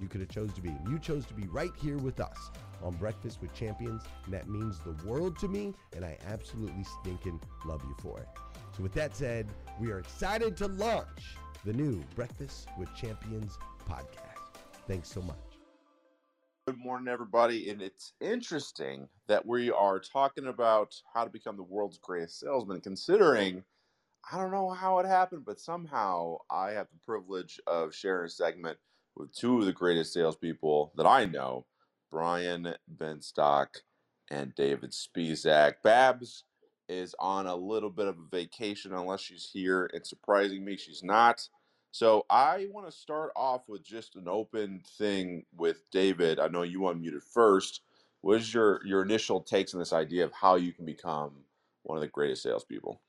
you could have chose to be. You chose to be right here with us on Breakfast with Champions, and that means the world to me, and I absolutely stinking love you for it. So with that said, we are excited to launch the new Breakfast with Champions podcast. Thanks so much. Good morning, everybody. And it's interesting that we are talking about how to become the world's greatest salesman, considering I don't know how it happened, but somehow I have the privilege of sharing a segment with two of the greatest salespeople that I know, Brian Benstock and David Spisak. Babs is on a little bit of a vacation unless she's here. It's surprising me she's not. So I want to start off with just an open thing with David. I know you unmuted first. What is your your initial takes on this idea of how you can become one of the greatest salespeople?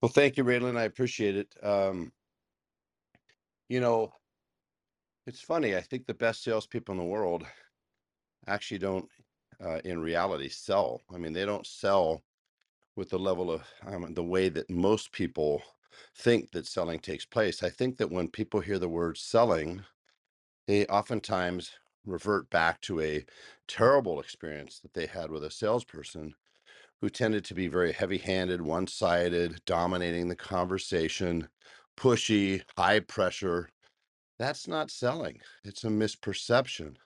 Well, thank you, Raylan. I appreciate it. Um, you know, it's funny. I think the best salespeople in the world actually don't, uh, in reality, sell. I mean, they don't sell with the level of um, the way that most people think that selling takes place. I think that when people hear the word selling, they oftentimes revert back to a terrible experience that they had with a salesperson who tended to be very heavy handed, one sided, dominating the conversation, pushy, high pressure, That's not selling. It's a misperception.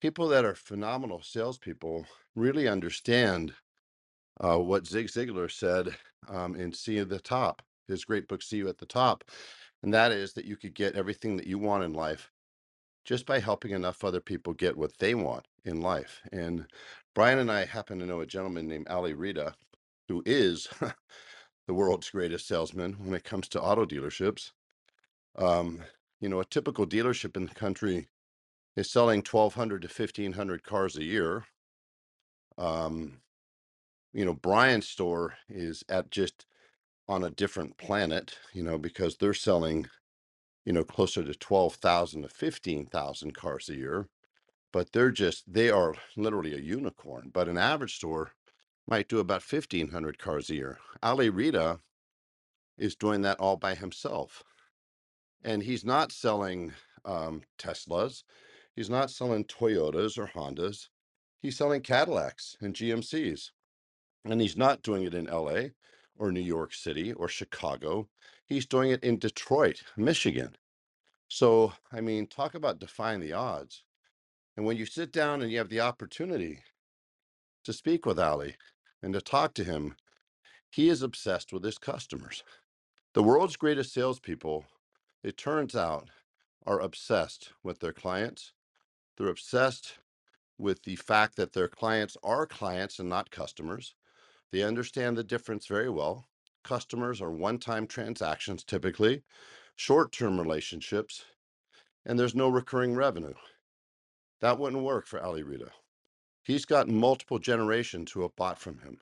People that are phenomenal salespeople really understand uh, what Zig Ziglar said um, in See You at the Top, his great book, See You at the Top. And that is that you could get everything that you want in life just by helping enough other people get what they want in life. And Brian and I happen to know a gentleman named Ali Reda, who is the world's greatest salesman when it comes to auto dealerships. Um, you know, a typical dealership in the country is selling 1,200 to 1,500 cars a year. Um, you know, Brian's store is at just on a different planet, you know, because they're selling, you know, closer to 12,000 to 15,000 cars a year. But they're just, they are literally a unicorn. But an average store might do about 1,500 cars a year. Ali Reda is doing that all by himself. And he's not selling um, Teslas, he's not selling Toyotas or Hondas, he's selling Cadillacs and GMCs. And he's not doing it in LA or New York City or Chicago. He's doing it in Detroit, Michigan. So, I mean, talk about defying the odds. And when you sit down and you have the opportunity to speak with Ali and to talk to him, he is obsessed with his customers. The world's greatest salespeople, it turns out, are obsessed with their clients. They're obsessed with the fact that their clients are clients and not customers. They understand the difference very well. Customers are one time transactions typically, short term relationships, and there's no recurring revenue. That wouldn't work for Ali Reda. He's got multiple generations who have bought from him.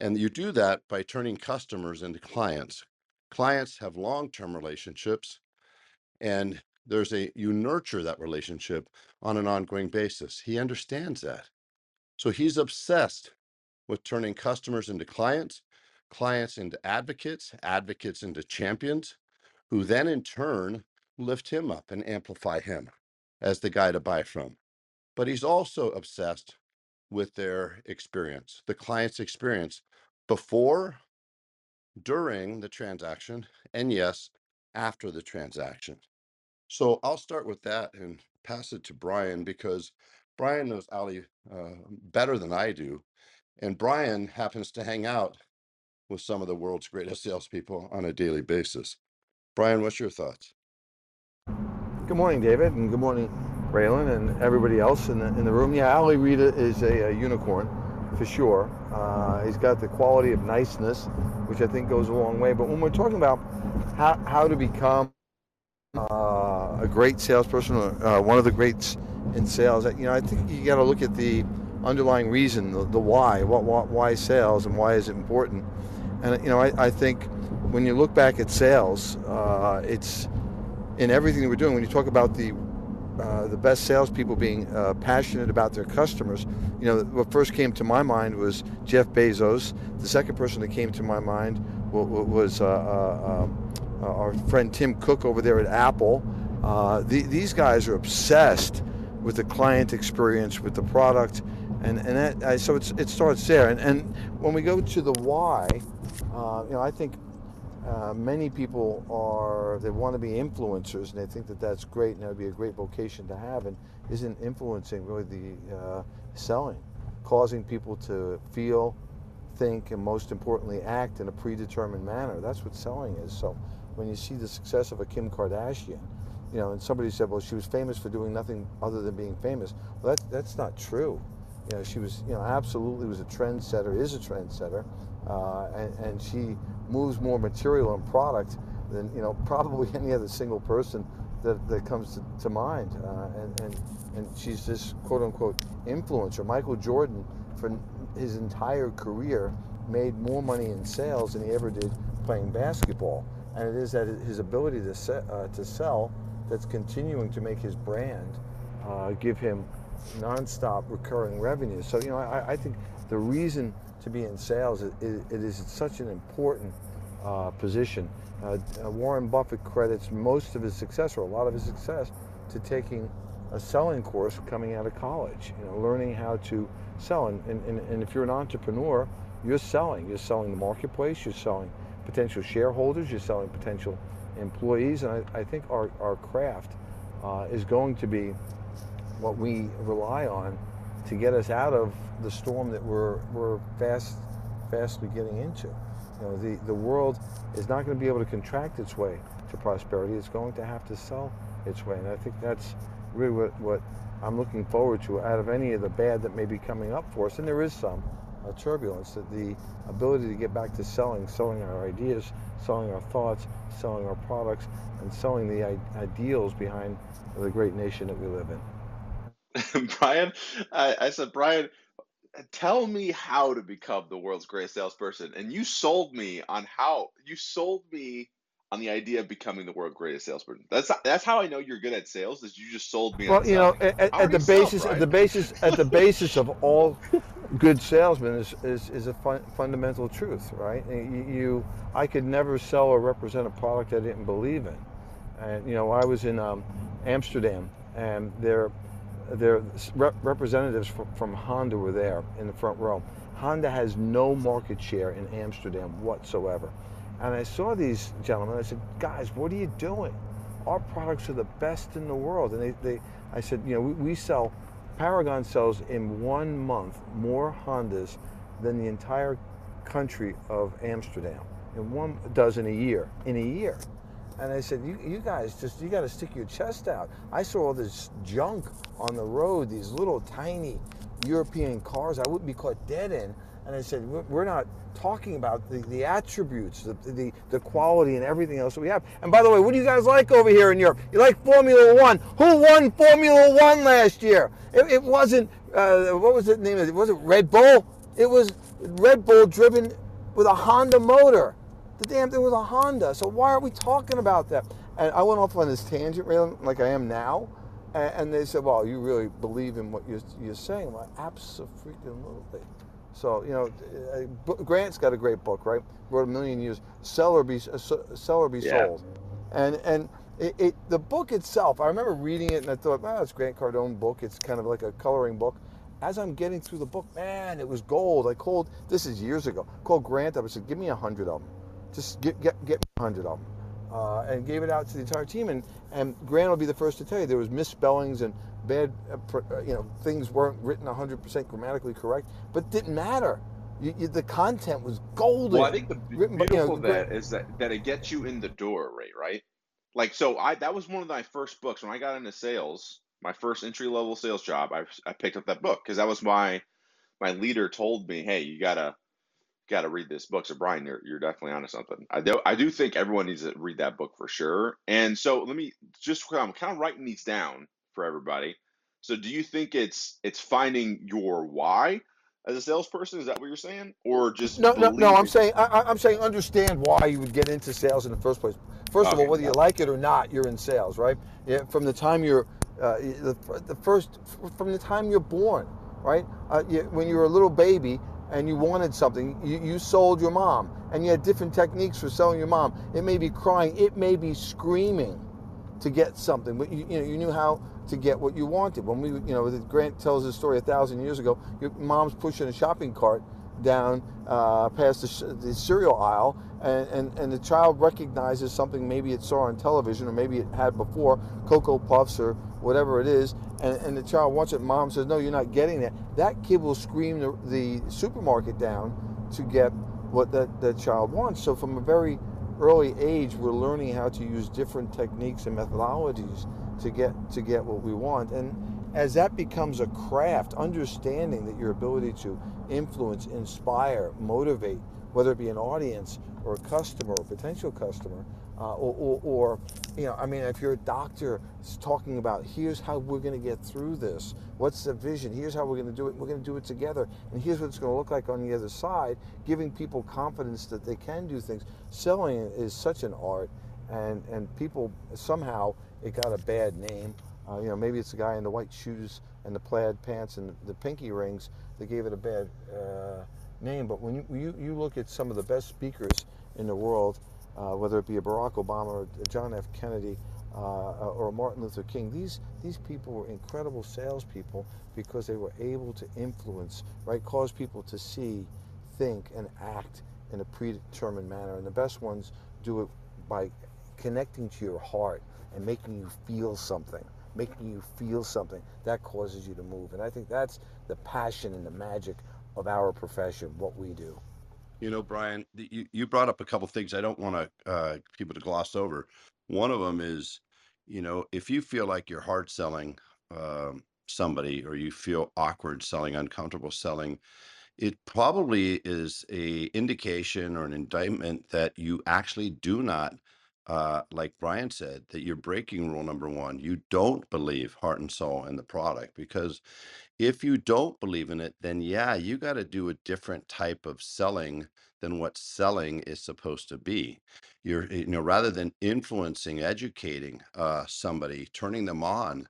And you do that by turning customers into clients. Clients have long term relationships, and there's a you nurture that relationship on an ongoing basis. He understands that. So he's obsessed with turning customers into clients, clients into advocates, advocates into champions, who then in turn lift him up and amplify him as the guy to buy from. But he's also obsessed with their experience, the client's experience before, during the transaction, and yes, after the transaction. So I'll start with that and pass it to Brian because Brian knows Ali uh, better than I do. And Brian happens to hang out with some of the world's greatest salespeople on a daily basis. Brian, what's your thoughts? Good morning, David, and good morning, Raylan, and everybody else in the, in the room. Yeah, Ali Reda is a, a unicorn for sure. Uh, he's got the quality of niceness, which I think goes a long way. But when we're talking about how, how to become uh, a great salesperson, uh, one of the greats in sales, you know, I think you got to look at the underlying reason, the, the why, what, what, why sales, and why is it important. And you know, I, I think when you look back at sales, uh, it's in everything that we're doing. When you talk about the uh, the best salespeople being uh, passionate about their customers. You know, what first came to my mind was Jeff Bezos. The second person that came to my mind was uh, uh, um, uh, our friend Tim Cook over there at Apple. The, these guys are obsessed with the client experience, with the product, and and that, so it's, it starts there. And, and when we go to the why, you know, I think uh, many people are they want to be influencers and they think that that's great and that would be a great vocation to have and isn't influencing really the uh, selling causing people to feel think and most importantly act in a predetermined manner. That's what selling is. So when you see the success of a kim kardashian you know and somebody said well she was famous for doing nothing other than being famous. Well that, that's not true. You know she was you know absolutely was a trendsetter is a trendsetter uh, and, and she moves more material and product than you know probably any other single person that, that comes to, to mind. Uh, and, and and she's this quote unquote influencer. Michael Jordan, for his entire career, made more money in sales than he ever did playing basketball. And it is that his ability to se- uh, to sell that's continuing to make his brand uh, give him nonstop recurring revenue. So you know, I, I think the reason to be in sales, it, it, it is such an important uh, position. Uh, uh, Warren Buffett credits most of his success, or a lot of his success, to taking a selling course coming out of college. You know, learning how to sell. And, and, and if you're an entrepreneur, you're selling. You're selling the marketplace. You're selling potential shareholders. You're selling potential employees, and I, I think our, our craft uh, is going to be what we rely on to get us out of the storm that we're, we're fast, fastly getting into. You know, the, the world is not going to be able to contract its way to prosperity. It's going to have to sell its way. And I think that's really what, what I'm looking forward to out of any of the bad that may be coming up for us. And there is some uh, turbulence, that the ability to get back to selling, selling our ideas, selling our thoughts, selling our products, and selling the ideals behind the great nation that we live in. Brian, I, I said, Brian, tell me how to become the world's greatest salesperson. And you sold me on how you sold me on the idea of becoming the world's greatest salesperson. That's that's how I know you're good at sales. Is you just sold me. Well, you know, at, at the basis, at the basis, at the basis of all good salesmen is is, is a fun, fundamental truth, right? You, you, I could never sell or represent a product I didn't believe in. And you know, I was in um, Amsterdam, and their their rep representatives from, from Honda were there in the front row. Honda has no market share in Amsterdam whatsoever. And I saw these gentlemen. I said, guys, what are you doing? Our products are the best in the world. And they, they I said, you know, we, we sell, Paragon sells in one month more Hondas than the entire country of Amsterdam. And one does in a year. In a year. And I said, you, you guys just, you got to stick your chest out. I saw all this junk on the road, these little tiny European cars I wouldn't be caught dead in. And I said, we're not talking about the, the attributes, the, the, the quality and everything else that we have. And by the way, what do you guys like over here in Europe? You like Formula One. Who won Formula One last year? It, it wasn't, uh, what was the name of it? Was it Red Bull? It was Red Bull driven with a Honda motor. The damn thing was a Honda. So why are we talking about that? And I went off on this tangent, really, like I am now. And they said, well, you really believe in what you're, you're saying? I'm like, absolutely. So, you know, uh, Grant's got a great book, right? Wrote a million years. Sell or be, uh, sell or be yeah. sold. And, and it, it, the book itself, I remember reading it and I thought, wow, it's Grant Cardone book. It's kind of like a coloring book. As I'm getting through the book, man, it was gold. I called, this is years ago, called Grant up. I said, give me a hundred of them. Just get, get, get hundred of them. Uh, and gave it out to the entire team. And, and Grant will be the first to tell you there was misspellings and bad, uh, uh, you know, things weren't written 100% grammatically correct, but didn't matter. You, you, the content was golden. Well, I think the beautiful you know, that is that that it gets you in the door, right? Right. Like so, I that was one of my first books when I got into sales. My first entry level sales job, I I picked up that book because that was my my leader told me, hey, you gotta got to read this book. So Brian, you're, you're definitely onto something. I do I do think everyone needs to read that book for sure. And so let me just I'm kind of writing these down for everybody. So do you think it's it's finding your why as a salesperson? Is that what you're saying, or just no, no, no? I'm saying I, am saying understand why you would get into sales in the first place. First okay. of all, whether you like it or not, you're in sales, right? Yeah, from the time you're uh, the, the first from the time you're born, right? Uh, you, when you're a little baby and you wanted something, you, you sold your mom, and you had different techniques for selling your mom. It may be crying, it may be screaming to get something, but you, you know you knew how to get what you wanted. When we, you know, Grant tells this story a thousand years ago. Your mom's pushing a shopping cart down uh, past the, the, cereal aisle, and, and, and the child recognizes something maybe it saw on television or maybe it had before, Cocoa Puffs or whatever it is, and, and the child wants it. Mom says, No, you're not getting that. That kid will scream the, the supermarket down to get what that, that child wants. So, from a very early age, we're learning how to use different techniques and methodologies to get to get what we want. And as that becomes a craft, understanding that your ability to influence, inspire, motivate, whether it be an audience or a customer or potential customer, uh, or, or, or, you know, I mean, if you're a doctor talking about here's how we're going to get through this, what's the vision, here's how we're going to do it, we're going to do it together, and here's what it's going to look like on the other side, giving people confidence that they can do things. Selling is such an art, and, and people somehow it got a bad name. Uh, you know, maybe it's the guy in the white shoes and the plaid pants and the pinky rings that gave it a bad uh, name. But when you, you, you look at some of the best speakers in the world, uh, whether it be a Barack Obama or John F. Kennedy uh, or Martin Luther King, these, these people were incredible salespeople because they were able to influence, right, cause people to see, think, and act in a predetermined manner. And the best ones do it by connecting to your heart and making you feel something, making you feel something that causes you to move. And I think that's the passion and the magic of our profession, what we do. You know, Brian, you, you brought up a couple things I don't want to uh, people to gloss over. One of them is, you know, if you feel like you're hard selling um, somebody or you feel awkward selling, uncomfortable selling, it probably is a indication or an indictment that you actually do not uh, like Brian said, that you're breaking rule number one. You don't believe heart and soul in the product because if you don't believe in it, then yeah, you got to do a different type of selling than what selling is supposed to be. You're, you know, rather than influencing, educating uh, somebody, turning them on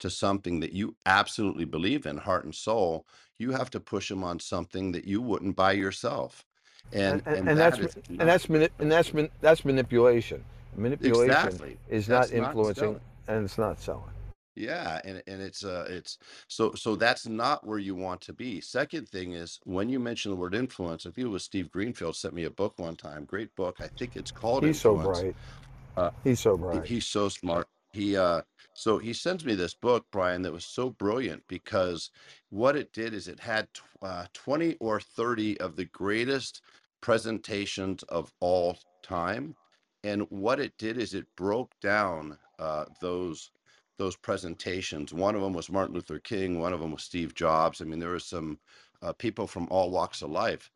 to something that you absolutely believe in, heart and soul, you have to push them on something that you wouldn't buy yourself. And And, and, and and that that's is and that's and that's that's manipulation. Manipulation exactly. is not That's not influencing and it's not selling. Yeah, and and it's uh it's so so that's not where you want to be. Second thing is when you mention the word influence, I think it was Steve Greenfield sent me a book one time, great book. I think it's called He's so bright. Uh, He's so he- bright. he's so smart. He uh so he sends me this book, Brian, that was so brilliant because what it did is it had uh, 20 or 30 of the greatest presentations of all time. And what it did is it broke down uh, those those presentations. One of them was Martin Luther King. One of them was Steve Jobs. I mean, there were some uh, people from all walks of life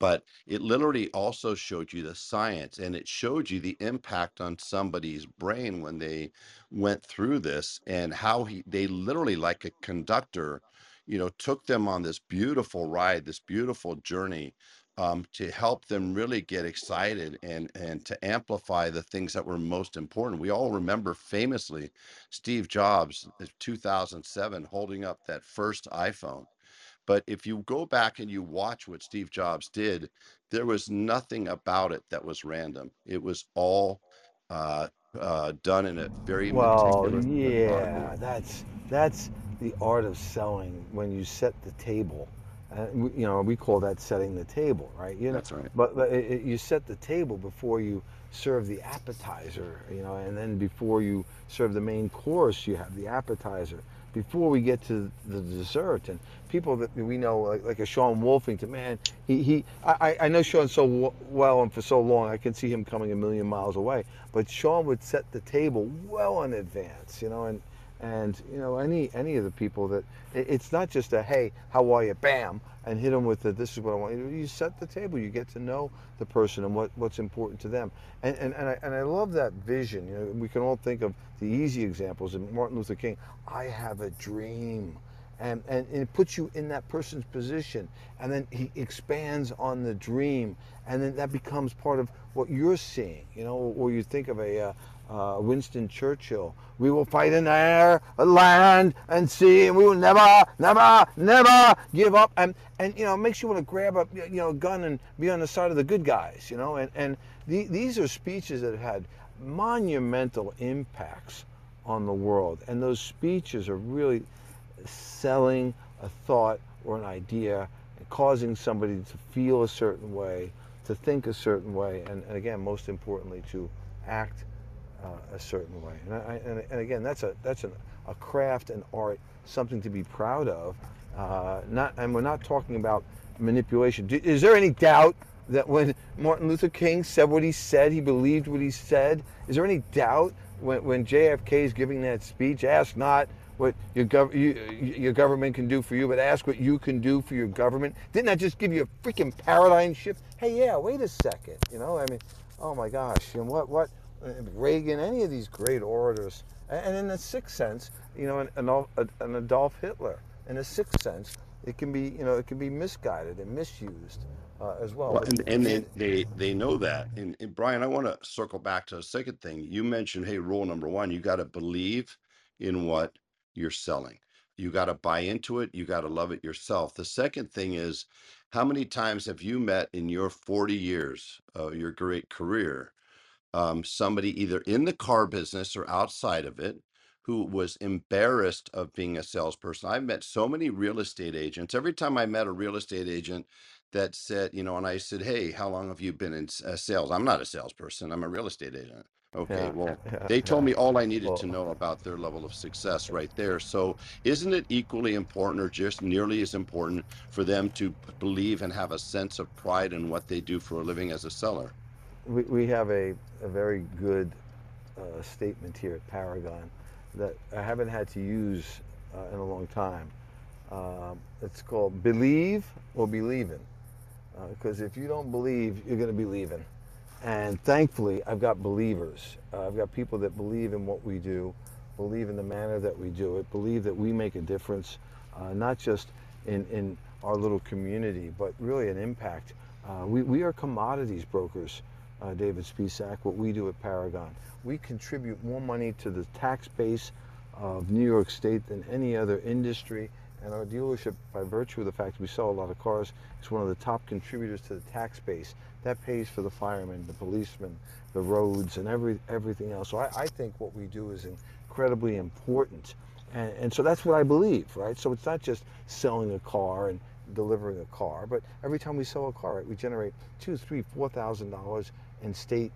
but it literally also showed you the science and it showed you the impact on somebody's brain when they went through this and how he they literally like a conductor you know took them on this beautiful ride this beautiful journey um, to help them really get excited and and to amplify the things that were most important we all remember famously steve jobs in 2007 holding up that first iphone but if you go back and you watch what Steve Jobs did, there was nothing about it that was random. It was all uh, uh, done in a very Well, yeah, that's that's the art of selling when you set the table. Uh, we, you know, we call that setting the table, right? You know, That's right. but, but it, it- you set the table before you serve the appetizer, you know, and then before you serve the main course, you have the appetizer. Before we get to the dessert, and people that we know, like, like a Sean Wolfington, man, he, he I, I I know Sean so w- well and for so long, I can see him coming a million miles away. But Sean would set the table well in advance, you know, and and you know any any of the people that it, it's not just a hey how are you? Bam and hit them with the this is what I want you set the table you get to know the person and what what's important to them. And and and I, and I love that vision you know we can all think of the easy examples of Martin Luther King. I have a dream and, and it puts you in that person's position and then he expands on the dream and then that becomes part of what you're seeing you know or you think of a uh, uh, Winston Churchill. We will fight in air land and sea and we will never never never give up. And and you know it makes you want to grab up you know a gun and be on the side of the good guys you know? And and the, these are speeches that have had monumental impacts on the world. And those speeches are really selling a thought or an idea and causing somebody to feel a certain way, to think a certain way, and, and again, most importantly, to act uh, a certain way. And, I, and, and again, that's a that's an, a craft and art, something to be proud of. Uh, not, and we're not talking about manipulation. Do- Is there any doubt that when Martin Luther King said what he said, he believed what he said? Is there any doubt when, when JFK is giving that speech? Ask not what your, gov- you, your government can do for you, but ask what you can do for your government. Didn't that just give you a freaking paradigm shift? Hey, yeah, wait a second. You know, I mean, oh my gosh, and what what Reagan, any of these great orators, and in the sixth sense, you know, an, an, Adolf- Hitler. In the sixth sense, it can be, you know, it can be misguided and misused uh, as well. Well, and, and they, they they know that. And, and Brian, I want to circle back to a second thing. You mentioned, hey, rule number one, you got to believe in what you're selling. You got to buy into it. You got to love it yourself. The second thing is, how many times have you met in your 40 years of your great career um, somebody either in the car business or outside of it who was embarrassed of being a salesperson. I've met so many real estate agents. Every time I met a real estate agent that said, you know, and I said, hey, how long have you been in s- uh, sales? I'm not a salesperson, I'm a real estate agent. Okay, Yeah, well, yeah, they told yeah. me all I needed Well- to know about their level of success right there. So, isn't it equally important, or just nearly as important, for them to believe and have a sense of pride in what they do for a living as a seller? We, we have a, a very good uh, statement here at Paragon that I haven't had to use uh, in a long time. Um, it's called Believe or Believing. Because if you don't believe, you're going to be leaving. And thankfully, I've got believers. Uh, I've got people that believe in what we do, believe in the manner that we do it, believe that we make a difference, uh, not just in, in our little community, but really an impact. Uh, we, we are commodities brokers, uh, David Spisak, what we do at Paragon. We contribute more money to the tax base of New York State than any other industry. And our dealership, by virtue of the fact we sell a lot of cars, is one of the top contributors to the tax base. That pays for the firemen, the policemen, the roads, and every everything else. So I, I think what we do is incredibly important. And, and so that's what I believe, right? So it's not just selling a car and delivering a car, but every time we sell a car, right, we generate two, three, four thousand dollars in state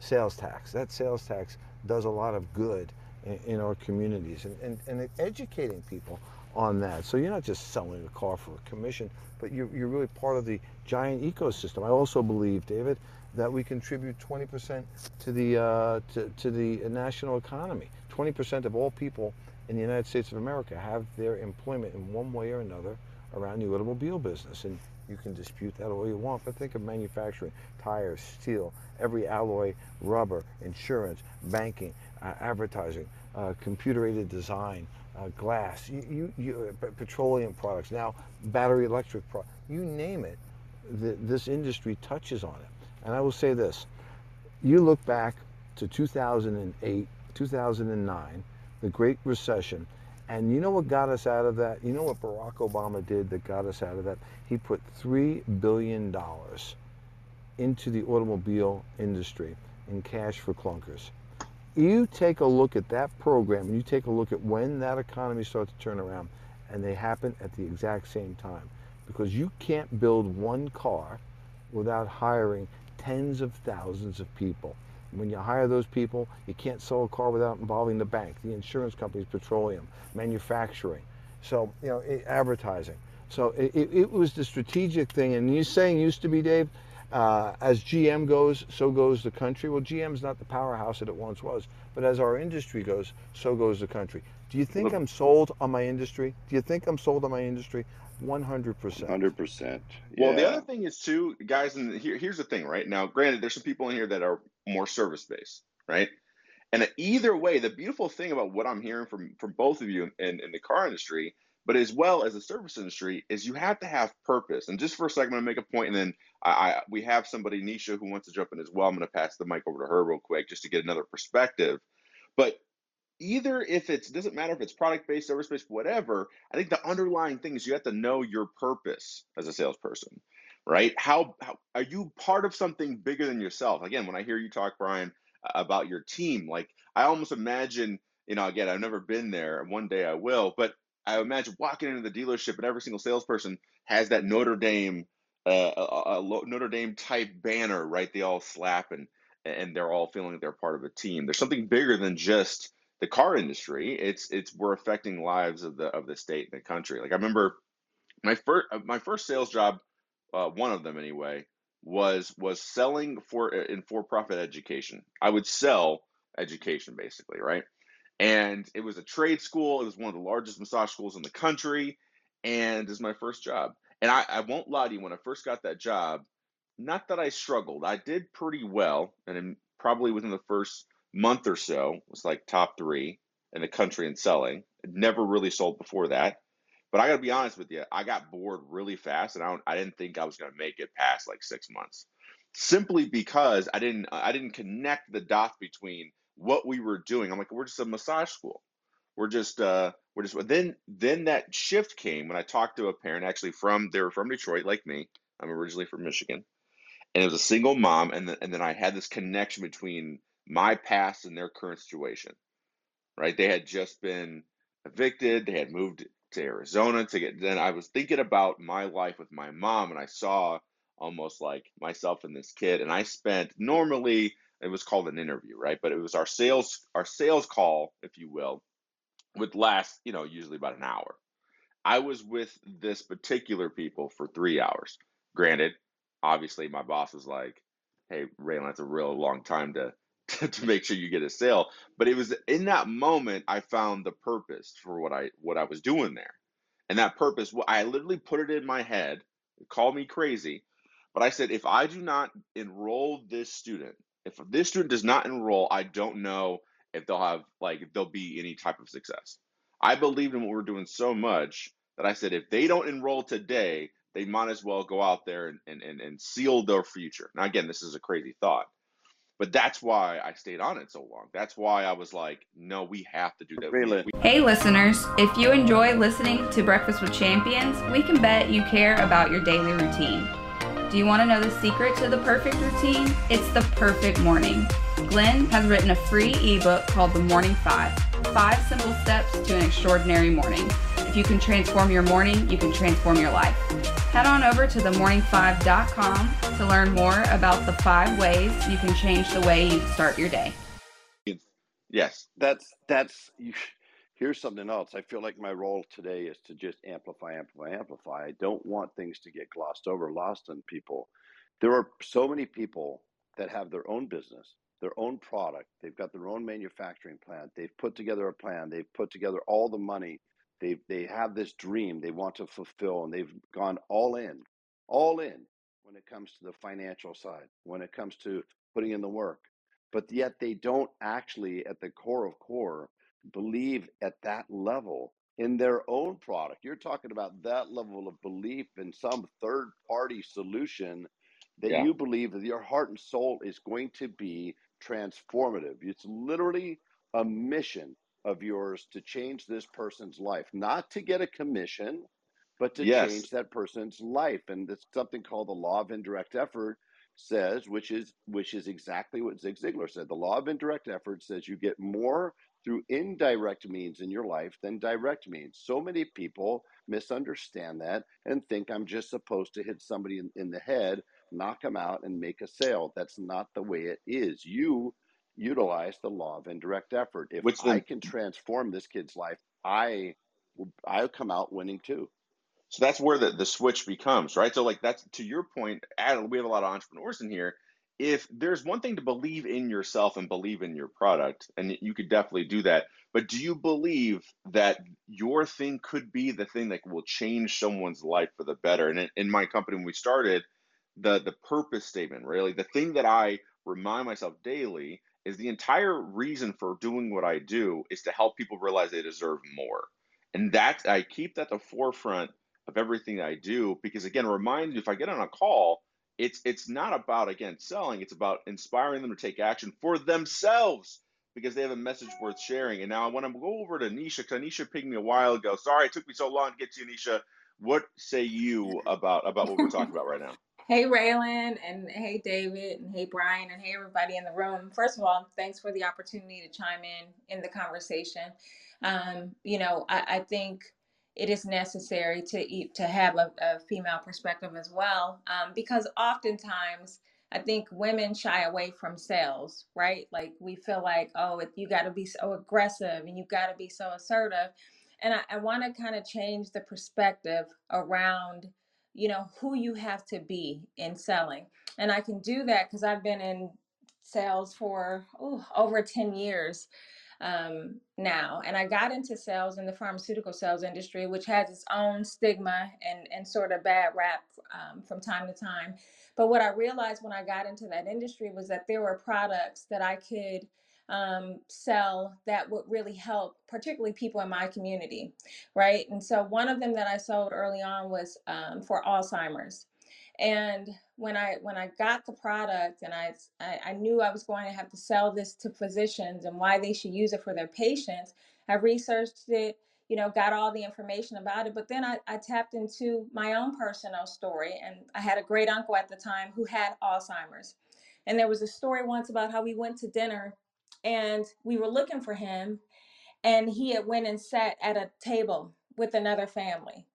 sales tax. That sales tax does a lot of good in, in our communities and, and, and educating people on that. So you're not just selling a car for a commission, but you're, you're really part of the giant ecosystem. I also believe, David, that we contribute 20% to the, uh, to, to the national economy. 20% of all people in the United States of America have their employment in one way or another around the automobile business. And you can dispute that all you want, but think of manufacturing, tires, steel, every alloy, rubber, insurance, banking, uh, advertising, uh, computer-aided design, uh, glass, you, you, you, petroleum products, now battery electric products, you name it, th this industry touches on it. And I will say this, you look back to 2008, 2009, the Great Recession, and you know what got us out of that? You know what Barack Obama did that got us out of that? He put $3 billion into the automobile industry in cash for clunkers. You take a look at that program and you take a look at when that economy started to turn around, and they happen at the exact same time. Because you can't build one car without hiring tens of thousands of people. When you hire those people, you can't sell a car without involving the bank, the insurance companies, petroleum, manufacturing, so you know, it, advertising. So it, it, it was the strategic thing. And you're saying used to be, Dave, uh, as GM goes, so goes the country. Well, GM's not the powerhouse that it once was, but as our industry goes, so goes the country. Do you think I'm sold on my industry? Do you think I'm sold on my industry? 100%. Hundred percent. Well, the other thing is too, guys, and here, here's the thing, right? Now, granted, there's some people in here that are more service based, right? And either way, the beautiful thing about what I'm hearing from from both of you in, in the car industry, but as well as the service industry, is you have to have purpose. And just for a second, I'm gonna make a point, and then I, I we have somebody, Nisha, who wants to jump in as well. I'm gonna pass the mic over to her real quick just to get another perspective. But either if it's doesn't matter if it's product based, service based, whatever. I think the underlying thing is you have to know your purpose as a salesperson, right? How, how are you part of something bigger than yourself? Again, when I hear you talk, Brian, about your team, like I almost imagine, you know, again, I've never been there, and one day I will, but I imagine walking into the dealership and every single salesperson has that Notre Dame, uh, a, a Notre Dame type banner, right? They all slap and and they're all feeling they're part of a team. There's something bigger than just the car industry. It's it's we're affecting lives of the of the state and the country. Like I remember my first my first sales job, uh, one of them anyway, was was selling for in for profit education. I would sell education basically, right? And it was a trade school. It was one of the largest massage schools in the country, and is my first job. And I, I won't lie to you, when I first got that job, not that I struggled, I did pretty well, and probably within the first month or so was like top three in the country in selling. never really sold before that. But I got to be honest with you, I got bored really fast, and I, don't, I didn't think I was going to make it past like six months, simply because I didn't I didn't connect the dots between what we were doing. I'm like, we're just a massage school. We're just uh, we're just. Then then that shift came when I talked to a parent actually from they were from Detroit like me. I'm originally from Michigan, and it was a single mom, and then and then I had this connection between my past and their current situation. Right? They had just been evicted. They had moved to Arizona to get. Then I was thinking about my life with my mom, and I saw almost like myself and this kid. And I spent normally it was called an interview, right? But it was our sales our sales call, if you will, would last, you know, usually about an hour. I was with this particular people for three hours. Granted, obviously my boss was like, "Hey, Raylan, that's a real long time to, to make sure you get a sale." But it was in that moment I found the purpose for what I what I was doing there, and that purpose, I literally put it in my head. Call me crazy, but I said, if I do not enroll this student, if this student does not enroll, I don't know if they'll have like if there'll be any type of success. I believed in what we're doing so much that I said if they don't enroll today, they might as well go out there and, and, and, and seal their future. Now again, this is a crazy thought. But that's why I stayed on it so long. That's why I was like, no, we have to do that. We- Raylan. we- Hey, listeners, if you enjoy listening to Breakfast with Champions, we can bet you care about your daily routine. Do you want to know the secret to the perfect routine? It's the perfect morning. Glenn has written a free ebook called The Morning Five Five Simple Steps to an Extraordinary Morning. You can transform your morning, you can transform your life. Head on over to themorning5.com to learn more about the five ways you can change the way you start your day. yes. That's that's you, here's something else. I feel like my role today is to just amplify, amplify, amplify. I don't want things to get glossed over, lost on people. There are so many people that have their own business, their own product. They've got their own manufacturing plant. They've put together a plan. They've put together all the money. They they have this dream they want to fulfill, and they've gone all in, all in when it comes to the financial side, when it comes to putting in the work. But yet they don't actually, at the core of core, believe at that level in their own product. You're talking about that level of belief in some third party solution that Yeah. you believe that your heart and soul is going to be transformative. It's literally a mission of yours to change this person's life, not to get a commission, but to Yes. change that person's life. And it's something called the law of indirect effort says, which is which is exactly what Zig Ziglar said. The law of indirect effort says you get more through indirect means in your life than direct means. So many people misunderstand that and think I'm just supposed to hit somebody in, in the head, knock them out, and make a sale. That's not the way it is. You utilize the law of indirect effort. If Which I can transform this kid's life, I I'll come out winning too. So that's where the, the switch becomes, right? So, like, that's to your point, Adam, we have a lot of entrepreneurs in here. If there's one thing to believe in yourself and believe in your product, and you could definitely do that, but do you believe that your thing could be the thing that will change someone's life for the better? And in, in my company, when we started, the the purpose statement, really, the thing that I remind myself daily is the entire reason for doing what I do is to help people realize they deserve more. And that I keep that the forefront of everything I do because again, remind you if I get on a call, it's it's not about again selling, it's about inspiring them to take action for themselves because they have a message worth sharing. And now I want to go over to Nisha because Nisha pinged me a while ago. Sorry it took me so long to get to you, Nisha. What say you about about what we're talking about right now? Hey, Raylan, and hey, David, and hey, Brian, and hey, everybody in the room. First of all, thanks for the opportunity to chime in in the conversation. Um, you know, I, I think it is necessary to eat, to have a, a female perspective as well, um, because oftentimes I think women shy away from sales, right? Like we feel like, oh, you got to be so aggressive and you got to be so assertive, and I, I want to kind of change the perspective around you know who you have to be in selling. And i can do that because i've been in sales for ooh, over 10 years um, now. And i got into sales in the pharmaceutical sales industry which has its own stigma and, and sort of bad rap um, from time to time. But what i realized when i got into that industry was that there were products that i could um, sell that would really help particularly people in my community right? And so one of them that I sold early on was um, for Alzheimer's. And when I when I got the product and I, I I knew I was going to have to sell this to physicians and why they should use it for their patients, I researched it, you know, got all the information about it. But then I, I tapped into my own personal story, and I had a great uncle at the time who had Alzheimer's. And there was a story once about how we went to dinner and we were looking for him and he had went and sat at a table with another family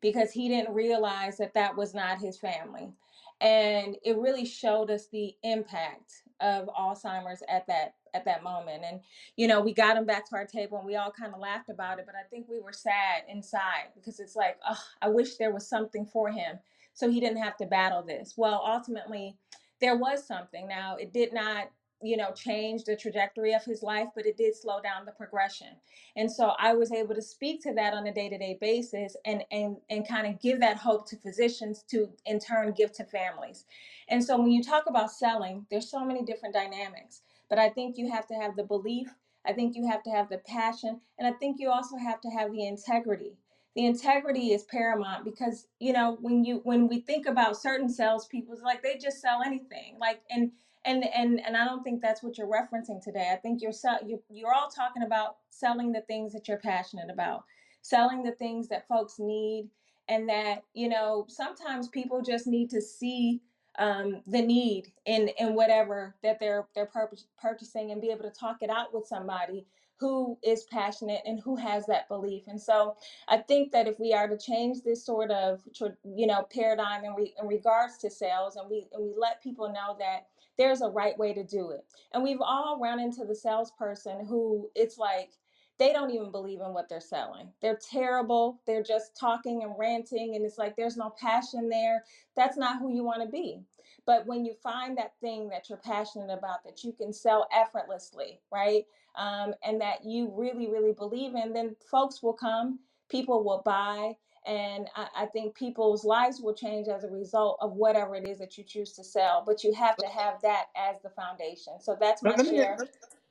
because he didn't realize that that was not his family and it really showed us the impact of Alzheimer's at that at that moment. And you know, we got him back to our table and we all kind of laughed about it, but I think we were sad inside because it's like, oh, I wish there was something for him so he didn't have to battle this. Well, ultimately there was something. Now, it did not you know change the trajectory of his life but it did slow down the progression and so i was able to speak to that on a day-to-day basis and and and kind of give that hope to physicians to in turn give to families and so when you talk about selling there's so many different dynamics but i think you have to have the belief i think you have to have the passion and i think you also have to have the integrity the integrity is paramount because you know when you when we think about certain salespeople, it's like they just sell anything. Like and and and and I don't think that's what you're referencing today. I think you're you you're all talking about selling the things that you're passionate about, selling the things that folks need, and that you know sometimes people just need to see um, the need in in whatever that they're they're purpose, purchasing and be able to talk it out with somebody who is passionate and who has that belief. And so I think that if we are to change this sort of you know paradigm in, re, in regards to sales, and we and we let people know that there's a right way to do it. And we've all run into the salesperson who it's like they don't even believe in what they're selling. They're terrible. They're just talking and ranting, and it's like there's no passion there. That's not who you want to be. But when you find that thing that you're passionate about, that you can sell effortlessly, right? Um, and that you really, really believe in, then folks will come, people will buy, and I, I, think people's lives will change as a result of whatever it is that you choose to sell. But you have to have that as the foundation. So that's my let, me, share.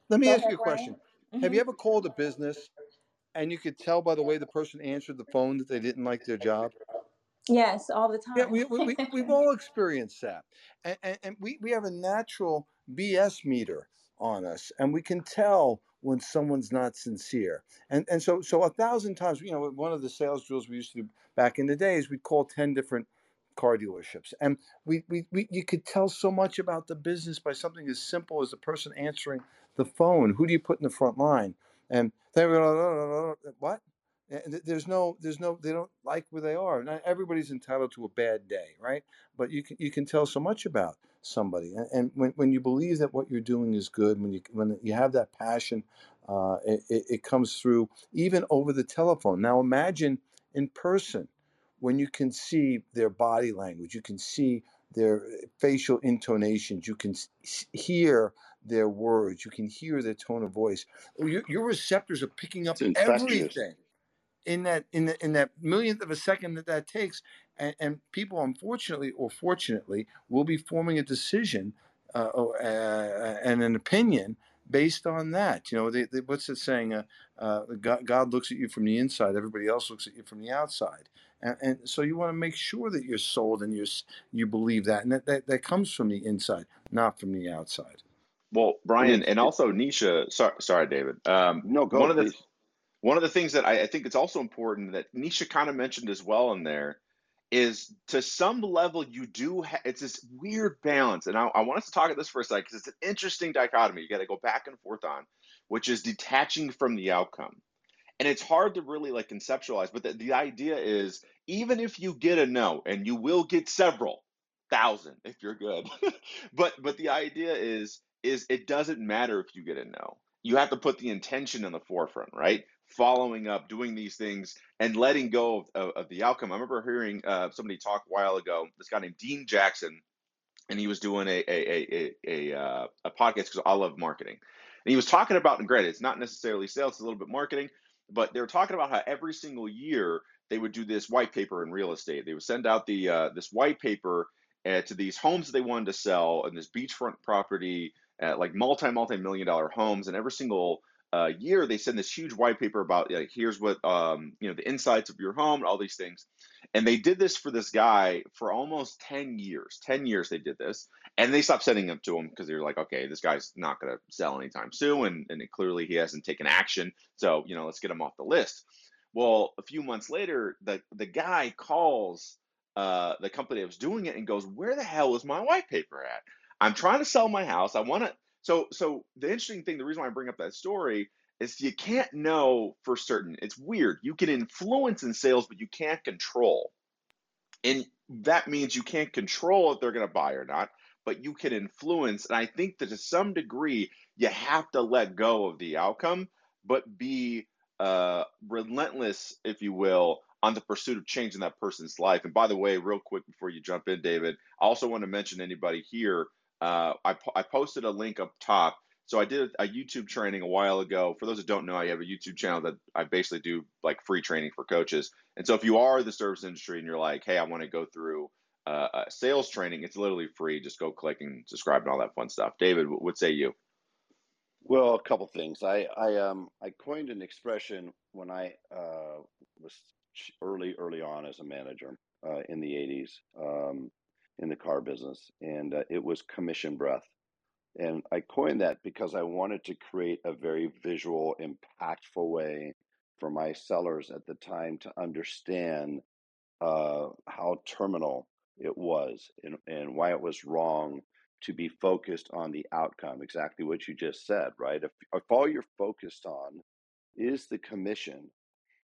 Let, me Go ask ahead, you a question. Mm-hmm. Have you ever called a business and you could tell by the way the person answered the phone that they didn't like their job? Yes, all the time. Yeah, we, we, we, have all experienced that. And, and, and we, we have a natural BS meter on us, and we can tell when someone's not sincere. And and so so a thousand times, you know, one of the sales drills we used to do back in the days, we'd call 10 different car dealerships. And we, we, we you could tell so much about the business by something as simple as the person answering the phone. Who do you put in the front line? And they were what? There's no, there's no, they don't like where they are. Not everybody's entitled to a bad day, right? But you can, you can tell so much about somebody. And, and when, when you believe that what you're doing is good, when you, when you have that passion, uh, it, it comes through even over the telephone. Now imagine in person when you can see their body language, you can see their facial intonations, you can hear their words, you can hear their tone of voice. Your, your receptors are picking up everything in that in the, in that millionth of a second that that takes, and, and people, unfortunately or fortunately, will be forming a decision uh, uh, and an opinion based on that. You know, they, they, what's it saying? Uh, uh, God, God, looks at you from the inside. Everybody else looks at you from the outside. And, and so you want to make sure that you're sold and you you believe that, and that, that that comes from the inside, not from the outside. Well, Brian, and also Nisha. Sorry, sorry, David. Um, no, go. One please. of the one of the things that I, I think it's also important that Nisha kind of mentioned as well in there is to some level you do ha- it's this weird balance and I, I want us to talk about this for a second because it's an interesting dichotomy you got to go back and forth on which is detaching from the outcome. And it's hard to really like conceptualize but the, the idea is even if you get a no and you will get several thousand if you're good but but the idea is is it doesn't matter if you get a no. You have to put the intention in the forefront right following up doing these things and letting go of, of, of the outcome. I remember hearing uh, somebody talk a while ago this guy named dean jackson and he was doing a a a a, a, uh, a podcast because i love marketing. And he was talking about and granted it's not necessarily sales it's a little bit marketing but they were talking about how every single year they would do this white paper in real estate. They would send out the uh, this white paper uh, to these homes that they wanted to sell and this beachfront property, uh, like multi multi million dollar homes, and every single year they send this huge white paper about like here's what um, you know the insights of your home, and all these things, and they did this for this guy for almost ten years. Ten years they did this, and they stopped sending them to him because they were like, okay, this guy's not going to sell anytime soon, and and it, clearly he hasn't taken action, so you know let's get him off the list. Well, a few months later, the the guy calls uh, the company that was doing it and goes, "Where the hell is my white paper at? I'm trying to sell my house. I want to." So, so the interesting thing, the reason why I bring up that story is you can't know for certain. It's weird. You can influence in sales, but you can't control, and that means you can't control if they're going to buy or not. but you can influence. And I think that to some degree, you have to let go of the outcome, but be uh, relentless, if you will, on the pursuit of changing that person's life. And by the way, real quick before you jump in, David, I also want to mention anybody here. Uh, I, I posted a link up top. So I did a YouTube training a while ago. For those that don't know, I have a YouTube channel that I basically do like free training for coaches. And so if you are the service industry and you're like, hey, I want to go through uh, sales training, it's literally free. Just go click and subscribe and all that fun stuff. David, what say you? Well, a couple things. I I um I coined an expression when I uh, was early early on as a manager uh, in the '80s um, in the car business, and uh, it was commission breath. And I coined that because I wanted to create a very visual, impactful way for my sellers at the time to understand uh, how terminal it was and, and why it was wrong to be focused on the outcome, exactly what you just said, right? If, if all you're focused on is the commission,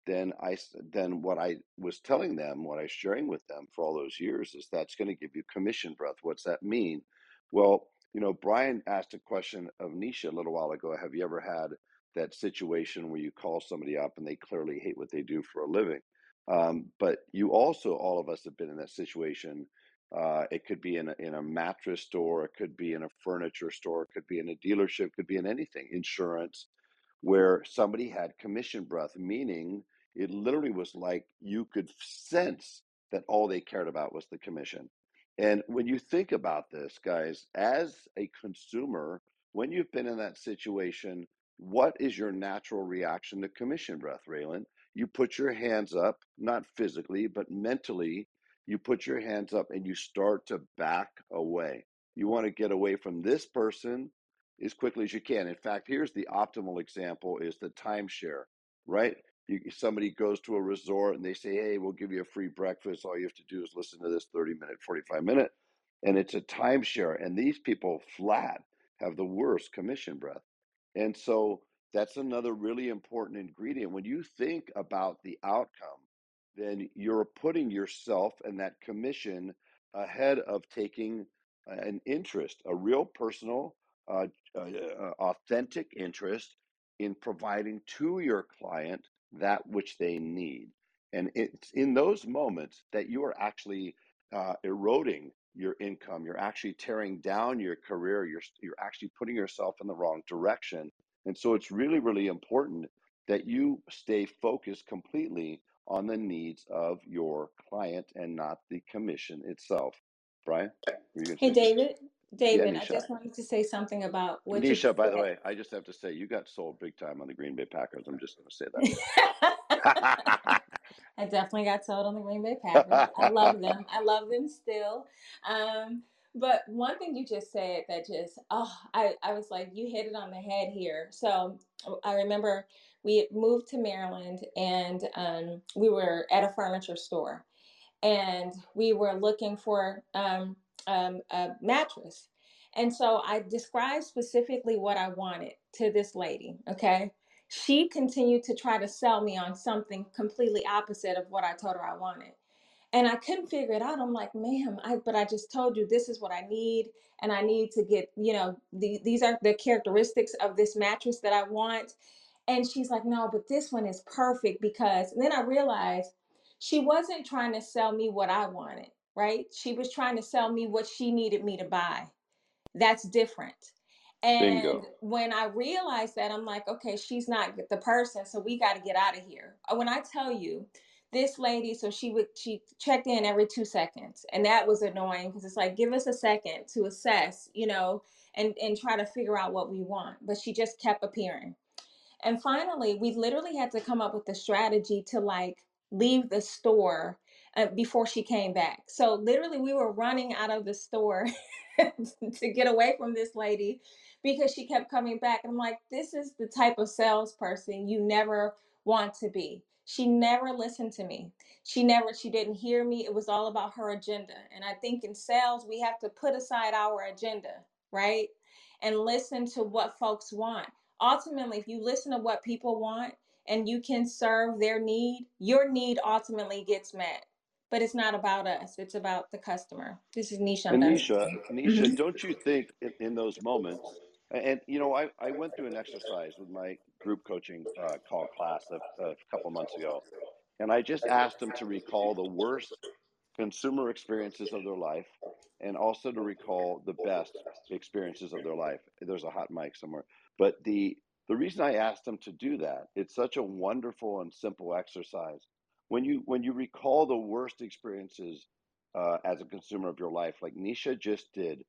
then I then what I was telling them, what I was sharing with them for all those years is that's going to give you commission breath. What's that mean? Well, you know, Brian asked a question of Nisha a little while ago. Have you ever had that situation where you call somebody up and they clearly hate what they do for a living? Um, but you also, all of us have been in that situation uh, it could be in a, in a mattress store, it could be in a furniture store, it could be in a dealership, could be in anything, insurance, where somebody had commission breath, meaning it literally was like you could sense that all they cared about was the commission. And when you think about this, guys, as a consumer, when you've been in that situation, what is your natural reaction to commission breath, Raylan? You put your hands up, not physically, but mentally, you put your hands up and you start to back away. You want to get away from this person as quickly as you can. In fact, here's the optimal example is the timeshare, right? You, somebody goes to a resort and they say, "Hey, we'll give you a free breakfast. All you have to do is listen to this 30 minute, 45 minute." And it's a timeshare and these people flat have the worst commission breath. And so that's another really important ingredient when you think about the outcome then you're putting yourself and that commission ahead of taking an interest, a real personal, uh, uh, uh, authentic interest in providing to your client that which they need. And it's in those moments that you are actually uh, eroding your income. You're actually tearing down your career. You're, you're actually putting yourself in the wrong direction. And so it's really, really important that you stay focused completely on the needs of your client and not the commission itself. Brian? Hey, David. David, yeah, I just wanted to say something about what you. Nisha, by the way, I just have to say you got sold big time on the Green Bay Packers. I'm just going to say that. I definitely got sold on the Green Bay Packers. I love them. I love them still. Um, but one thing you just said that just, oh, I, I was like, you hit it on the head here. So I remember we moved to Maryland and um, we were at a furniture store and we were looking for um, um, a mattress. And so I described specifically what I wanted to this lady. Okay. She continued to try to sell me on something completely opposite of what I told her I wanted. And I couldn't figure it out. I'm like, ma'am, I, but I just told you this is what I need. And I need to get, you know, the, these are the characteristics of this mattress that I want. And she's like, no, but this one is perfect because and then I realized she wasn't trying to sell me what I wanted, right? She was trying to sell me what she needed me to buy. That's different. And Bingo. when I realized that, I'm like, okay, she's not the person, so we got to get out of here. Uh, when I tell you, this lady, so she would she checked in every two seconds, and that was annoying because it's like, give us a second to assess, you know, and and try to figure out what we want. But she just kept appearing. And finally, we literally had to come up with a strategy to like leave the store uh, before she came back. So literally, we were running out of the store to get away from this lady because she kept coming back. And I'm like, this is the type of salesperson you never want to be. She never listened to me. She never, she didn't hear me. It was all about her agenda. And I think in sales, we have to put aside our agenda, right? And listen to what folks want ultimately, if you listen to what people want and you can serve their need, your need ultimately gets met. But it's not about us. It's about the customer. This is Nisha. Nisha, Nisha, don't you think in, in, those moments, and you know, I, I went through an exercise with my group coaching uh, call class a, a couple months ago, and I just asked them to recall the worst consumer experiences of their life and also to recall the best experiences of their life. There's a hot mic somewhere. But the the reason I asked them to do that, it's such a wonderful and simple exercise. When you when you recall the worst experiences uh, as a consumer of your life, like Nisha just did,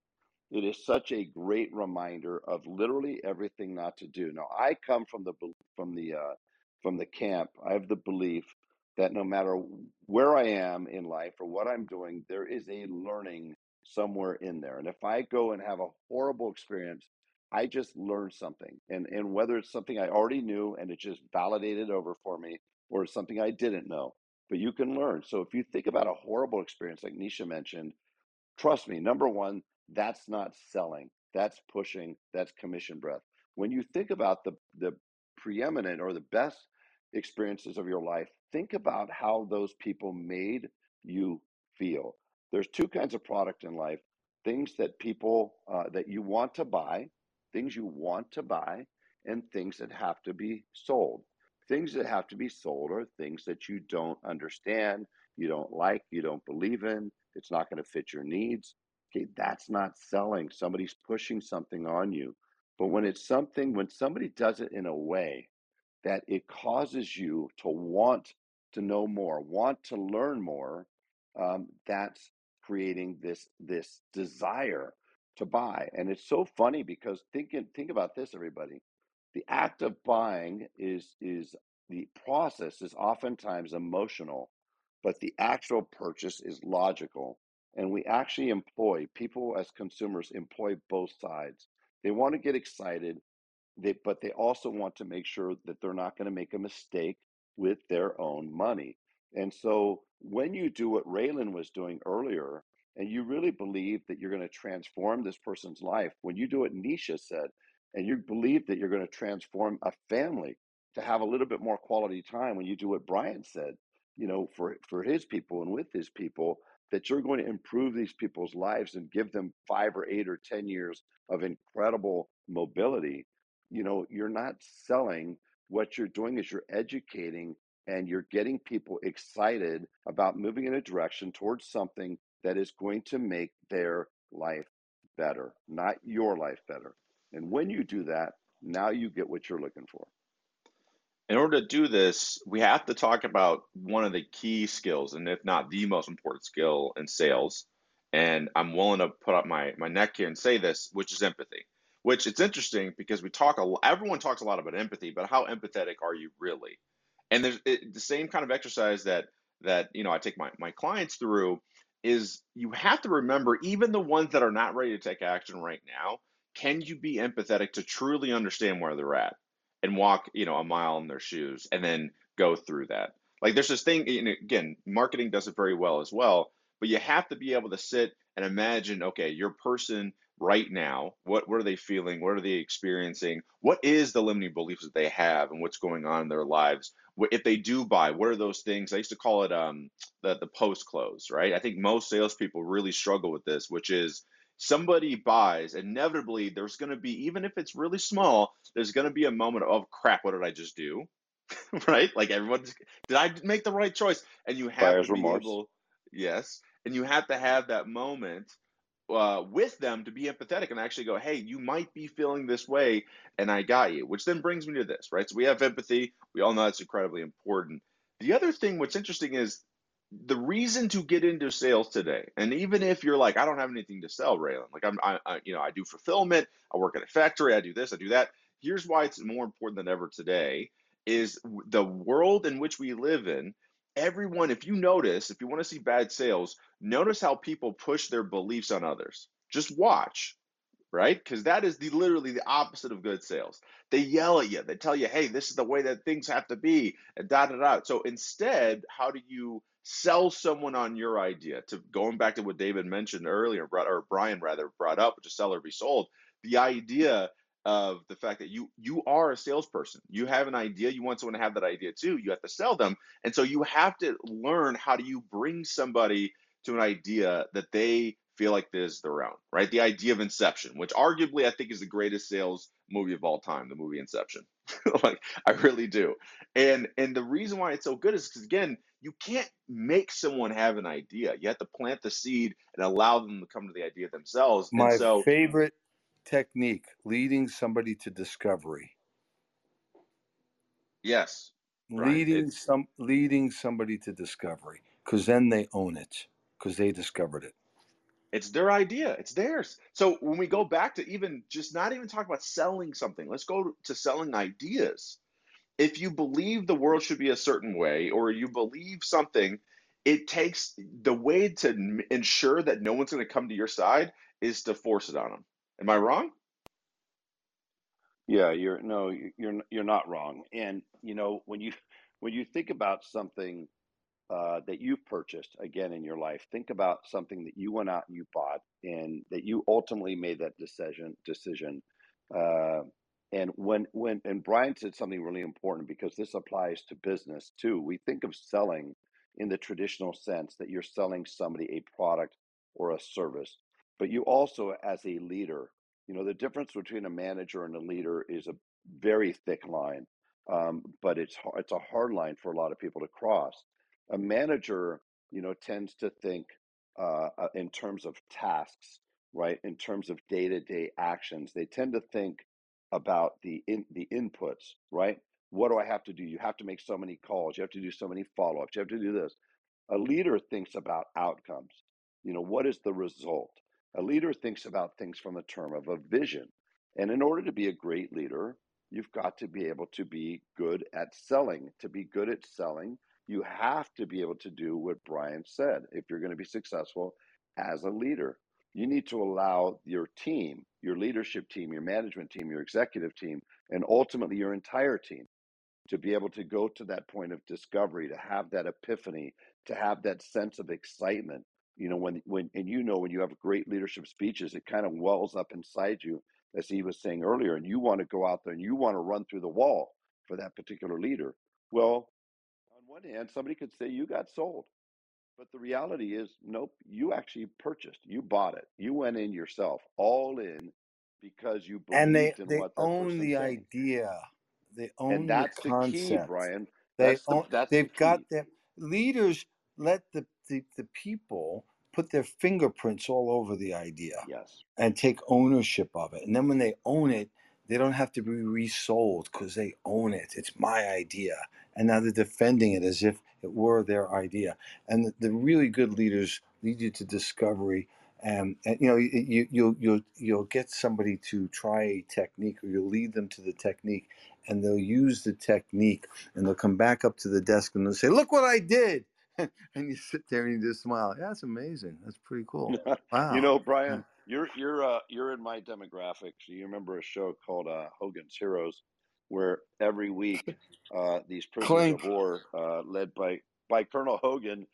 it is such a great reminder of literally everything not to do. Now, I come from the from the uh, from the camp. I have the belief that no matter where I am in life or what I'm doing, there is a learning somewhere in there. And if I go and have a horrible experience, I just learned something. And and whether it's something I already knew and it just validated over for me, or something I didn't know, but you can learn. So if you think about a horrible experience like Nisha mentioned, trust me, number one, that's not selling. That's pushing, that's commission breath. When you think about the the preeminent or the best experiences of your life, think about how those people made you feel. There's two kinds of product in life things that people uh, that you want to buy, things you want to buy, and things that have to be sold. Things that have to be sold are things that you don't understand, you don't like, you don't believe in, it's not going to fit your needs. Okay, that's not selling. Somebody's pushing something on you. But when it's something, when somebody does it in a way that it causes you to want to know more, want to learn more, um, that's creating this this desire to buy. And it's so funny because think think about this, everybody. The act of buying is is the process is oftentimes emotional, but the actual purchase is logical. And we actually employ people as consumers employ both sides. They want to get excited they, but they also want to make sure that they're not going to make a mistake with their own money. And so when you do what Raylan was doing earlier, and you really believe that you're going to transform this person's life, when you do what Nisha said, and you believe that you're going to transform a family to have a little bit more quality time, when you do what Brian said, you know, for, for his people and with his people, that you're going to improve these people's lives and give them five or eight or 10 years of incredible mobility you know, you're not selling. What you're doing is you're educating and you're getting people excited about moving in a direction towards something that is going to make their life better, not your life better. And when you do that, now you get what you're looking for. In order to do this, we have to talk about one of the key skills, and if not the most important skill in sales. And I'm willing to put up my, my neck here and say this, which is empathy which it's interesting because we talk a everyone talks a lot about empathy but how empathetic are you really and there's it, the same kind of exercise that that you know i take my, my clients through is you have to remember even the ones that are not ready to take action right now can you be empathetic to truly understand where they're at and walk you know a mile in their shoes and then go through that? Like there's this thing know, again marketing does it very well as well but you have to be able to sit and imagine okay your person right now what what are they feeling? What are they experiencing? What is the limiting beliefs that they have and what's going on in their lives? If they do buy what are those things? I used to call it um the, the post close right? I think most salespeople really struggle with this which is somebody buys inevitably there's going to be even if it's really small there's going to be a moment of crap what did i just do right like everyone's did i make the right choice and you have Buyer's to be remorse. able yes and you have to have that moment uh, with them to be empathetic and actually go, hey, you might be feeling this way, and I got you. Which then brings me to this, right? So we have empathy. We all know that's incredibly important. The other thing, what's interesting is the reason to get into sales today, and even if you're like, I don't have anything to sell, Raylan, like I'm, I, I, you know, I do fulfillment, I work at a factory, I do this, I do that. Here's why it's more important than ever today: is the world in which we live in everyone, if you notice, if you want to see bad sales, notice how people push their beliefs on others. Just watch, right? Because that is the literally the opposite of good sales. They yell at you, they tell you, hey, this is the way that things have to be, and da da da. So instead, how do you sell someone on your idea? To going back to what David mentioned earlier, or Brian rather brought up, which is sell or be sold. The idea of the fact that you you are a salesperson. You have an idea, you want someone to have that idea too. You have to sell them. And so you have to learn how do you bring somebody to an idea that they feel like this is their own, right? The idea of Inception, which arguably I think is the greatest sales movie of all time, the movie Inception. like I really do. And and the reason why it's so good is because again, you can't make someone have an idea. You have to plant the seed and allow them to come to the idea themselves. My and so favorite technique, leading somebody to discovery. yes. Leading some leading somebody to discovery because then they own it because they discovered it. It's their idea. It's theirs. So when we go back to even just not even talk about selling something, let's go to selling ideas. If you believe the world should be a certain way or you believe something, it takes the way to ensure that no one's going to come to your side is to force it on them. Am I wrong? Yeah, you're no, you- you're you're not wrong. And you know, when you when you think about something uh, that you've purchased again in your life, think about something that you went out and you bought, and that you ultimately made that decision decision. Uh, and when when and Brian said something really important because this applies to business too. We think of selling in the traditional sense that you're selling somebody a product or a service, but you also, as a leader, you know, the difference between a manager and a leader is a very thick line, um, but it's it's a hard line for a lot of people to cross. A manager, you know, tends to think uh, uh, in terms of tasks, right? In terms of day to day actions, they tend to think about the in the inputs, right? What do I have to do? You have to make so many calls. You have to do so many follow ups. You have to do this. A leader thinks about outcomes. You know, what is the result? A leader thinks about things from a term of a vision. And in order to be a great leader, you've got to be able to be good at selling. To be good at selling, you have to be able to do what Brian said if you're going to be successful as a leader. You need to allow your team, your leadership team, your management team, your executive team, and ultimately your entire team to be able to go to that point of discovery, to have that epiphany, to have that sense of excitement. You know, when when and you know when you have great leadership speeches, it kind of wells up inside you, as he was saying earlier, and you want to go out there and you want to run through the wall for that particular leader. Well, one hand, somebody could say you got sold. But the reality is, nope, you actually purchased, you bought it, you went in yourself, all in because you And they in they what that own the said. idea. They own And the that's the key, concept. Brian. They That's the own, that's they've got key. their leaders let the, the the people put their fingerprints all over the idea Yes. and take ownership of it. And then when they own it, they don't have to be resold because they own it. It's my idea. And now they're defending it as if it were their idea. And the, the really good leaders lead you to discovery. And, and you know you, you you'll you'll you'll get somebody to try a technique or you'll lead them to the technique and they'll use the technique and they'll come back up to the desk and they'll say look what i did and you sit there and you just smile yeah that's amazing that's pretty cool wow You know, Brian, you're you're uh you're in my demographic. So you remember a show called uh, Hogan's Heroes, where every week uh, these prisoners clink of war, uh, led by by Colonel Hogan,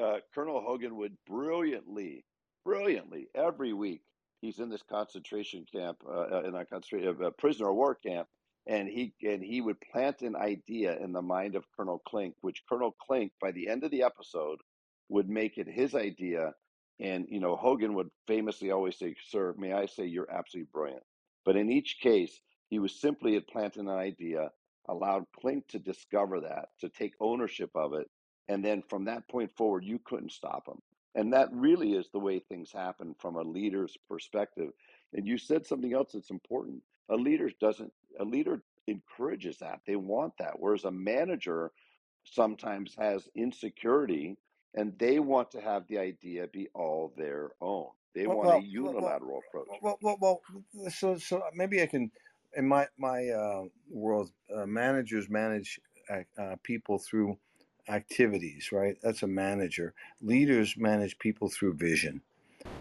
uh, Colonel Hogan would brilliantly, brilliantly every week. He's in this concentration camp, uh, uh, in a concentration uh, prisoner of war camp, and he and he would plant an idea in the mind of Colonel Klink, which Colonel Klink, by the end of the episode, would make it his idea and you know, Hogan would famously always say, "Sir, may I say you're absolutely brilliant." But in each case, he was simply had planted an idea, allowed Klink to discover that, to take ownership of it, and then from that point forward, you couldn't stop him. And that really is the way things happen from a leader's perspective. And you said something else that's important. A leader doesn't. A leader encourages that. They want that. Whereas a manager sometimes has insecurity and they want to have the idea be all their own. They well, want a well, well, well, unilateral approach. well, well, well, so so maybe I can, in my my uh, world, uh, managers manage uh, uh, people through activities, right? That's a manager. Leaders manage people through vision,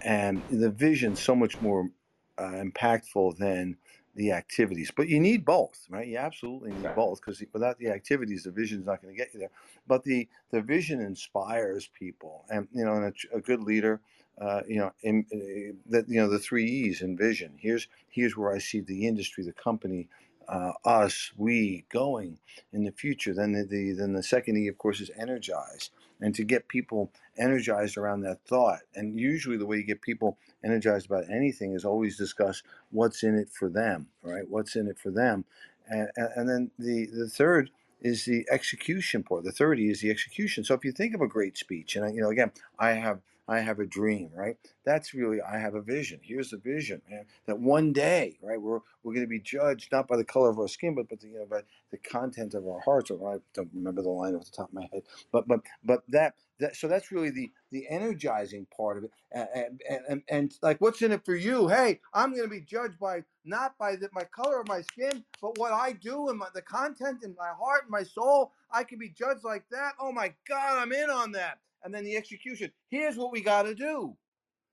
and the vision so much more uh, impactful than the activities. But you need both, right? You absolutely need both because without the activities, the vision is not going to get you there. But the the vision inspires people, and you know, and a, a good leader. Uh, you know, in, uh, that you know the three E's in vision. Here's here's where I see the industry, the company, uh, us, we going in the future. Then the, the then the second E, of course, is energize, and to get people energized around that thought. And usually, the way you get people energized about anything is always discuss what's in it for them, right? What's in it for them, and and, then the the third is the execution part. The third E is the execution. So if you think of a great speech, and you know, again, I have I have a dream, right? That's really I have a vision. Here's the vision, man. That one day, right, we're we're going to be judged not by the color of our skin, but but the, you know, by the content of our hearts. Or I don't remember the line off the top of my head, but but but that that so that's really the the energizing part of it. And and, and, and like, what's in it for you? Hey, I'm going to be judged by not by the, my color of my skin, but what I do and my, the content in my heart and my soul. I can be judged like that. Oh my God, I'm in on that and then the execution. Here's what we got to do.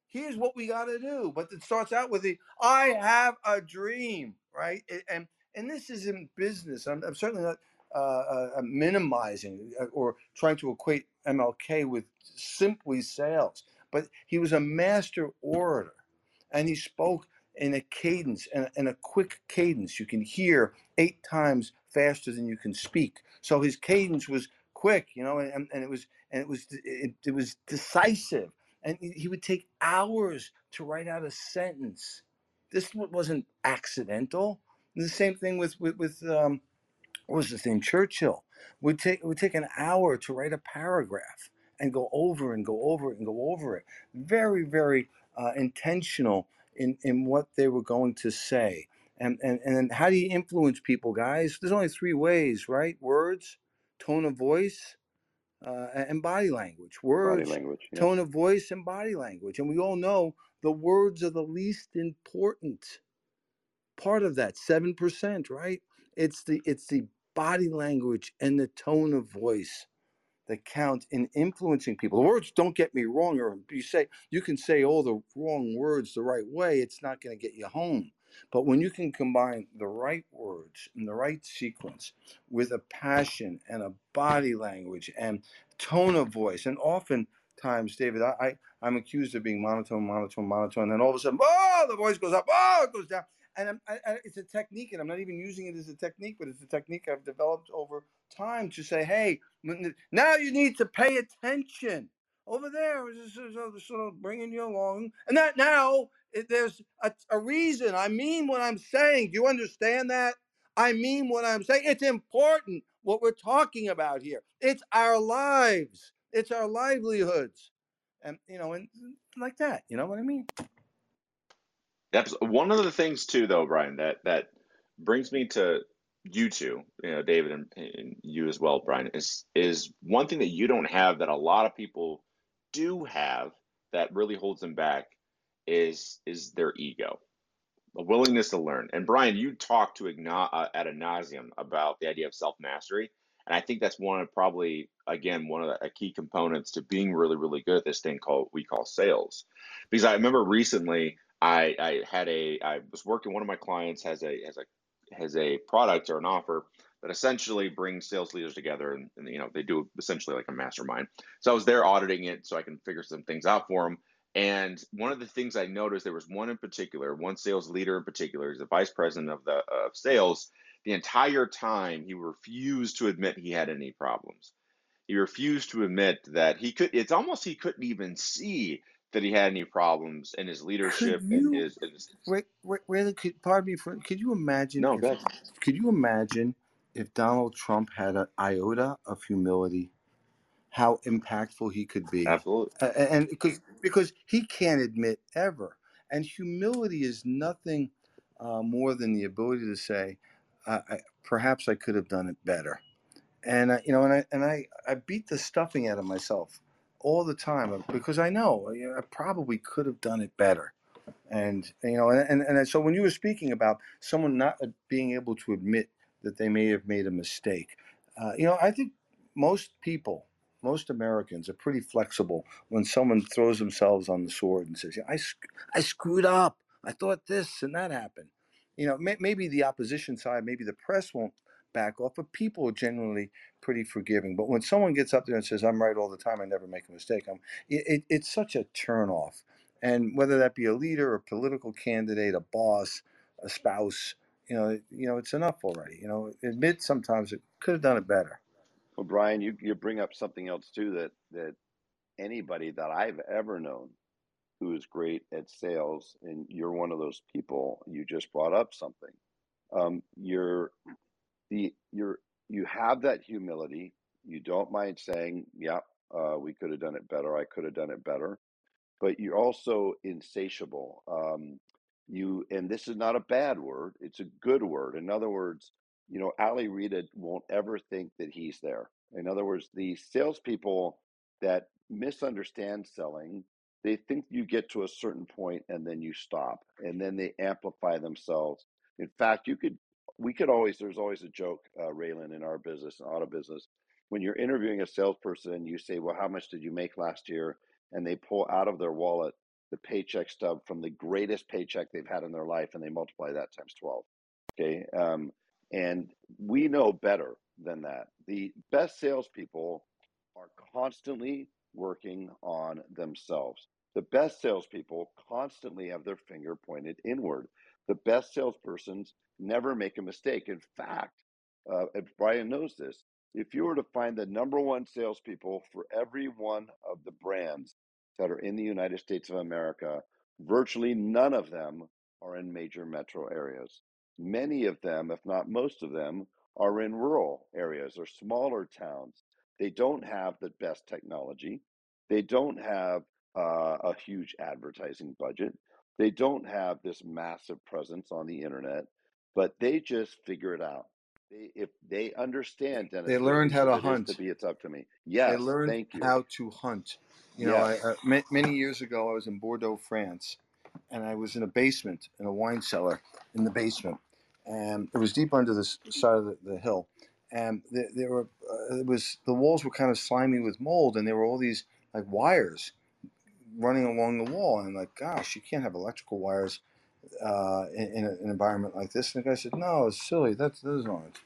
Here's what we got to do. But it starts out with the I have a dream, right? And and this is in business. I'm, I'm certainly not uh, uh, uh minimizing uh, or trying to equate MLK with simply sales, but he was a master orator, and he spoke in a cadence and in a quick cadence. You can hear eight times faster than you can speak. So his cadence was quick, you know, and, and it was and it was it, it was decisive. And he would take hours to write out a sentence. This wasn't accidental. the same thing with with, with um, what was his name? Churchill. Would take would take an hour to write a paragraph and go over and go over and go over it. Very very uh, intentional in in what they were going to say. And, and and how do you influence people, guys? There's only three ways, right? Words, tone of voice, uh, and body language. Words, body language, yeah. tone of voice, and body language. And we all know the words are the least important part of that seven percent, right? It's the it's the body language and the tone of voice that count in influencing people. The words don't get me wrong, or you say you can say all the wrong words the right way, it's not going to get you home. But when you can combine the right words in the right sequence with a passion and a body language and tone of voice, and oftentimes, David, I, I am accused of being monotone, monotone, monotone, and then all of a sudden, oh, the voice goes up, oh, it goes down, and I, it's a technique, and I'm not even using it as a technique, but it's a technique I've developed over time to say, hey, now you need to pay attention. Over there, sort of bringing you along, and that now Eh, there's a, a reason. I mean what I'm saying. Do you understand that? I mean what I'm saying. It's important what we're talking about here. It's our lives. It's our livelihoods, and you know, and mm, like that. You know what I mean? That's one of the things too, though, Brian. That that brings me to you two, you know, David and, and you as well, Brian. Is is one thing that you don't have that a lot of people do have that really holds them back is is their ego, a willingness to learn. And Brian, you talked to uh, at a nauseum about the idea of self mastery, and I think that's one of probably again one of the key components to being really really good at this thing called we call sales. Because I remember recently I I had a I was working one of my clients has a has a has a product or an offer that essentially brings sales leaders together and, and, you know they do essentially like a mastermind so i was there auditing it so i can figure some things out for them and one of the things I noticed, there was one in particular, one sales leader in particular, he's the vice president of the of sales. The entire time, he refused to admit he had any problems. He refused to admit that he could. It's almost he couldn't even see that he had any problems in his leadership could you, and his. his wait, wait, wait, could, pardon me for. Could you imagine? No, if, Could you imagine if Donald Trump had an iota of humility? How impactful he could be. Absolutely. Uh, and because because he can't admit ever. And humility is nothing uh, more than the ability to say, I, perhaps I could have done it better. And I, you know, and I and I, I beat the stuffing out of myself all the time uh, because I know you know, I probably could have done it better. And you know, and, and and so when you were speaking about someone not uh, being able to admit that they may have made a mistake, uh, you know, I think most people most Americans are pretty flexible when someone throws themselves on the sword and says, yeah, I, I screwed up. I thought this and that happened. you know, may, maybe the opposition side, maybe the press won't back off, but people are generally pretty forgiving. But when someone gets up there and says, "I'm right all the time. I never make a mistake," I'm, it, it, it's such a turnoff. And whether that be a leader, a political candidate, a boss, a spouse, you know, you know, it's enough already. You know, admit sometimes it could have done it better. Well, Brian, you, you bring up something else too that that anybody that I've ever known who is great at sales, and you're one of those people. You just brought up something. Um, you're the you're you have that humility. You don't mind saying, "Yeah, uh, we could have done it better. I could have done it better." But you're also insatiable. Um, you and this is not a bad word; it's a good word. In other words, you know, Ali Reda won't ever think that he's there. In other words, the salespeople that misunderstand selling, they think you get to a certain point and then you stop, and then they amplify themselves. In fact, you could, we could always, there's always a joke, uh, Raylan, in our business, auto business. When you're interviewing a salesperson, you say, Well, how much did you make last year? And they pull out of their wallet the paycheck stub from the greatest paycheck they've had in their life and they multiply that times 12. Okay. Um, and we know better than that. The best salespeople are constantly working on themselves. The best salespeople constantly have their finger pointed inward. The best salespersons never make a mistake. In fact, uh, and Brian knows this, if you were to find the number one salespeople for every one of the brands that are in the United States of America, virtually none of them are in major metro areas. Many of them, if not most of them, are in rural areas or smaller towns. They don't have the best technology. They don't have uh, a huge advertising budget. They don't have this massive presence on the internet, but they just figure it out. They, if they understand, Dennis, They learned how to hunt. to be, it's up to me. They Yes, learned thank you. how to hunt. You know, I, Yes. uh, many years ago, I was in Bordeaux, France, and I was in a basement, in a wine cellar, in the basement, and it was deep under the side of the, the hill, and there, there were uh, it was the walls were kind of slimy with mold, and there were all these like wires running along the wall, and I'm like, gosh, you can't have electrical wires uh, in, in a- an environment like this. And the guy said, no, it's silly. That's those aren't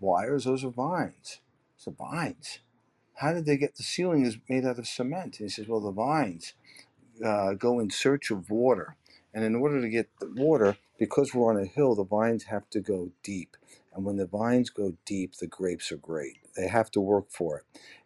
wires; those are vines. It's the vines how did they get the ceiling is made out of cement? And he says, well, the vines uh, go in search of water. And in order to get the water, because we're on a hill, the vines have to go deep. And when the vines go deep, the grapes are great. They have to work for it.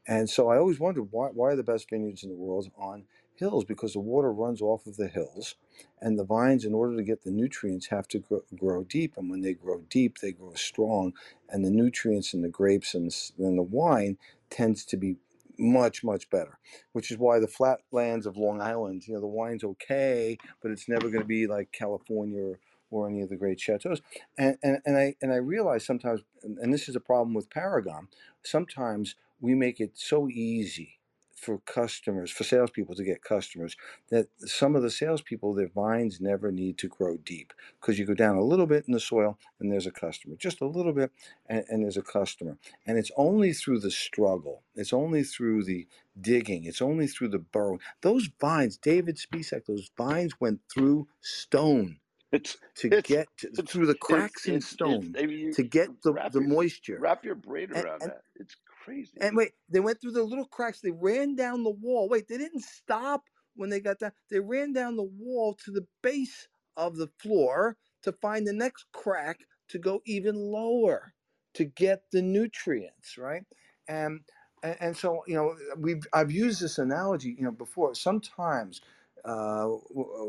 And so I always wondered why, why are the best vineyards in the world on hills? Because the water runs off of the hills. And the vines, in order to get the nutrients, have to grow, grow deep. And when they grow deep, they grow strong. And the nutrients in the grapes and, and the wine tends to be much, much better which is why the flatlands of Long Island, you know, the wine's okay, but it's never going to be like California or, or any of the great chateaus. And, and, and I and I realize sometimes, and and this is a problem with Paragon, sometimes we make it so easy for customers, for salespeople to get customers, that some of the salespeople, their vines never need to grow deep because you go down a little bit in the soil and there's a customer, just a little bit, and, and there's a customer. And it's only through the struggle, it's only through the digging. It's only through the burrowing. Those vines, David Spisak, those vines went through stone It's to it's get to, it's through the cracks in stone I mean, to get the, wrap the your moisture. wrap your brain And, around and that. It's crazy. and wait, they went through the little cracks. They ran down the wall. Wait, they didn't stop when they got down. They ran down the wall to the base of the floor to find the next crack to go even lower to get the nutrients, right? And and, so you know we've I've used this analogy you know before. Sometimes uh,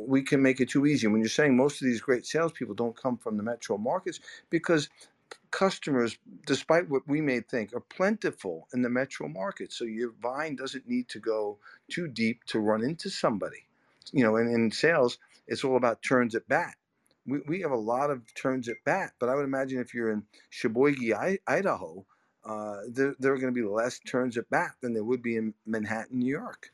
we can make it too easy. When you're saying most of these great salespeople don't come from the metro markets because customers, despite what we may think, are plentiful in the metro market. So your vine doesn't need to go too deep to run into somebody. You know, and in sales, it's all about turns at bat. We, we have a lot of turns at bat, but I would imagine if you're in Sheboygan, Idaho, uh, there, there are going to be less turns at bat than there would be in Manhattan, New York.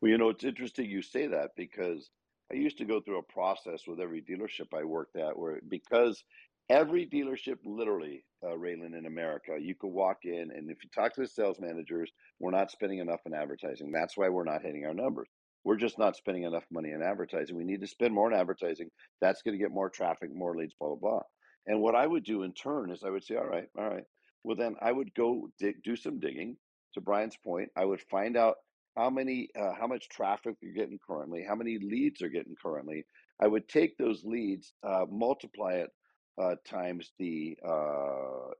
Well, you know, it's interesting you say that because I used to go through a process with every dealership I worked at where because every dealership, literally, uh, Raylan in America, you could walk in and if you talk to the sales managers, we're not spending enough in advertising. That's why we're not hitting our numbers. We're just not spending enough money in advertising. We need to spend more in advertising. That's going to get more traffic, more leads, blah, blah, blah. And what I would do in turn is I would say, all right, all right. Well, then I would go dig, do some digging. To Brian's point, I would find out how many, uh, how much traffic you're getting currently, how many leads are getting currently. I would take those leads, uh, multiply it uh, times the uh,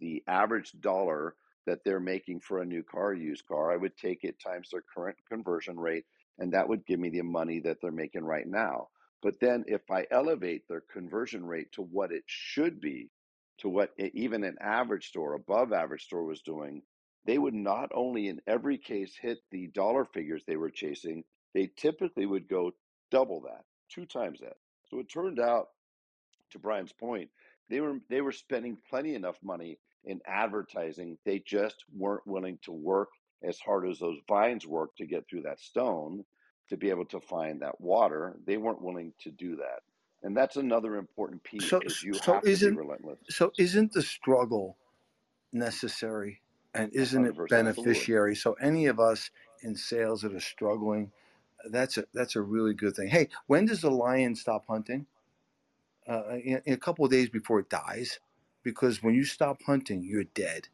the average dollar that they're making for a new car, used car. I would take it times their current conversion rate, and that would give me the money that they're making right now. But then if I elevate their conversion rate to what it should be, to what even an average store, above average store was doing, they would not only in every case hit the dollar figures they were chasing, they typically would go double that, two times that. So it turned out, to Brian's point, they were they were spending plenty enough money in advertising. They just weren't willing to work as hard as those vines work to get through that stone to be able to find that water. They weren't willing to do that. And that's another important piece So, is you so have to be isn't relentless. so isn't the struggle necessary and isn't it 100% absolutely. beneficiary? So any of us in sales that are struggling, that's a that's a really good thing. Hey, when does the lion stop hunting? Uh, in, in a couple of days before it dies, because when you stop hunting, you're dead.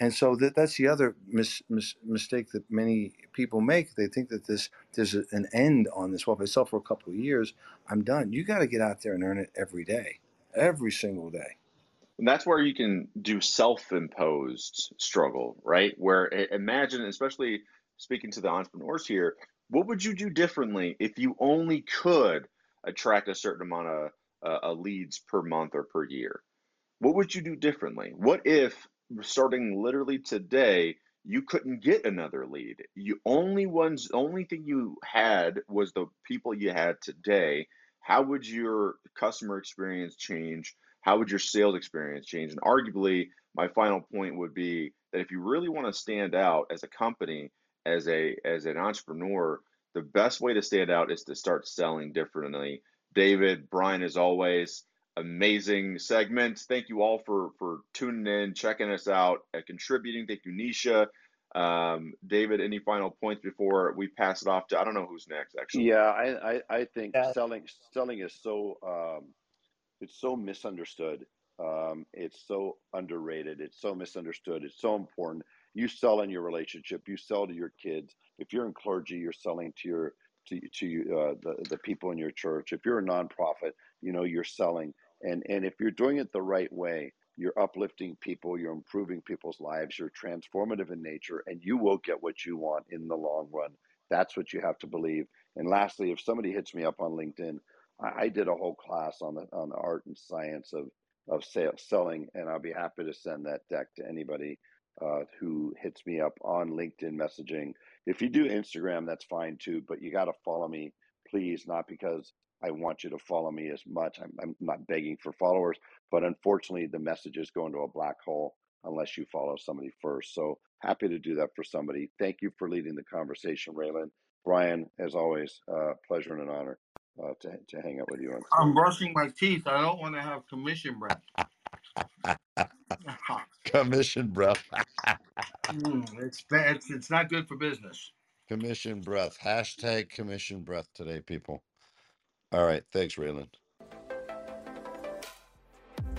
And so that, that's the other mis, mis, mistake that many people make. They think that this there's a, an end on this. Well, if I sell for a couple of years, I'm done. You got to get out there and earn it every day, every single day. And that's where you can do self-imposed struggle, right? Where imagine, especially speaking to the entrepreneurs here, what would you do differently if you only could attract a certain amount of uh, uh, leads per month or per year? What would you do differently? What if starting literally today, you couldn't get another lead? You only ones, only thing you had was the people you had today. How would your customer experience change? How would your sales experience change? And arguably, my final point would be that if you really want to stand out as a company, as a as an entrepreneur, the best way to stand out is to start selling differently. David, Brian, as always, amazing segment. Thank you all for for tuning in, checking us out, uh, contributing. Thank you, Nisha. Um, David, any final points before we pass it off to I don't know who's next actually. Yeah, I, I, I think Yeah. selling selling is so um, it's so misunderstood. Um, it's so underrated. It's so misunderstood. It's so important. You sell in your relationship. You sell to your kids. If you're in clergy, you're selling to your to to uh, the the people in your church. If you're a nonprofit, you know you're selling. And and if you're doing it the right way, you're uplifting people. You're improving people's lives. You're transformative in nature, and you will get what you want in the long run. That's what you have to believe. And lastly, if somebody hits me up on LinkedIn, I, I did a whole class on the on the art and science of of sales, selling, and I'll be happy to send that deck to anybody uh, who hits me up on LinkedIn messaging. If you do Instagram, that's fine too, but you got to follow me, please, not because I want you to follow me as much. I'm, I'm not begging for followers, but unfortunately, the messages go into a black hole unless you follow somebody first. So happy to do that for somebody. Thank you for leading the conversation, Raylan. Brian, as always, uh, pleasure and an honor uh, to, to hang out with you on I'm brushing my teeth. I don't want to have commission breath. Commission breath. Mm, it's bad. It's, it's not good for business. commission breath. Hashtag commission breath today, people. All right. Thanks, Raylan.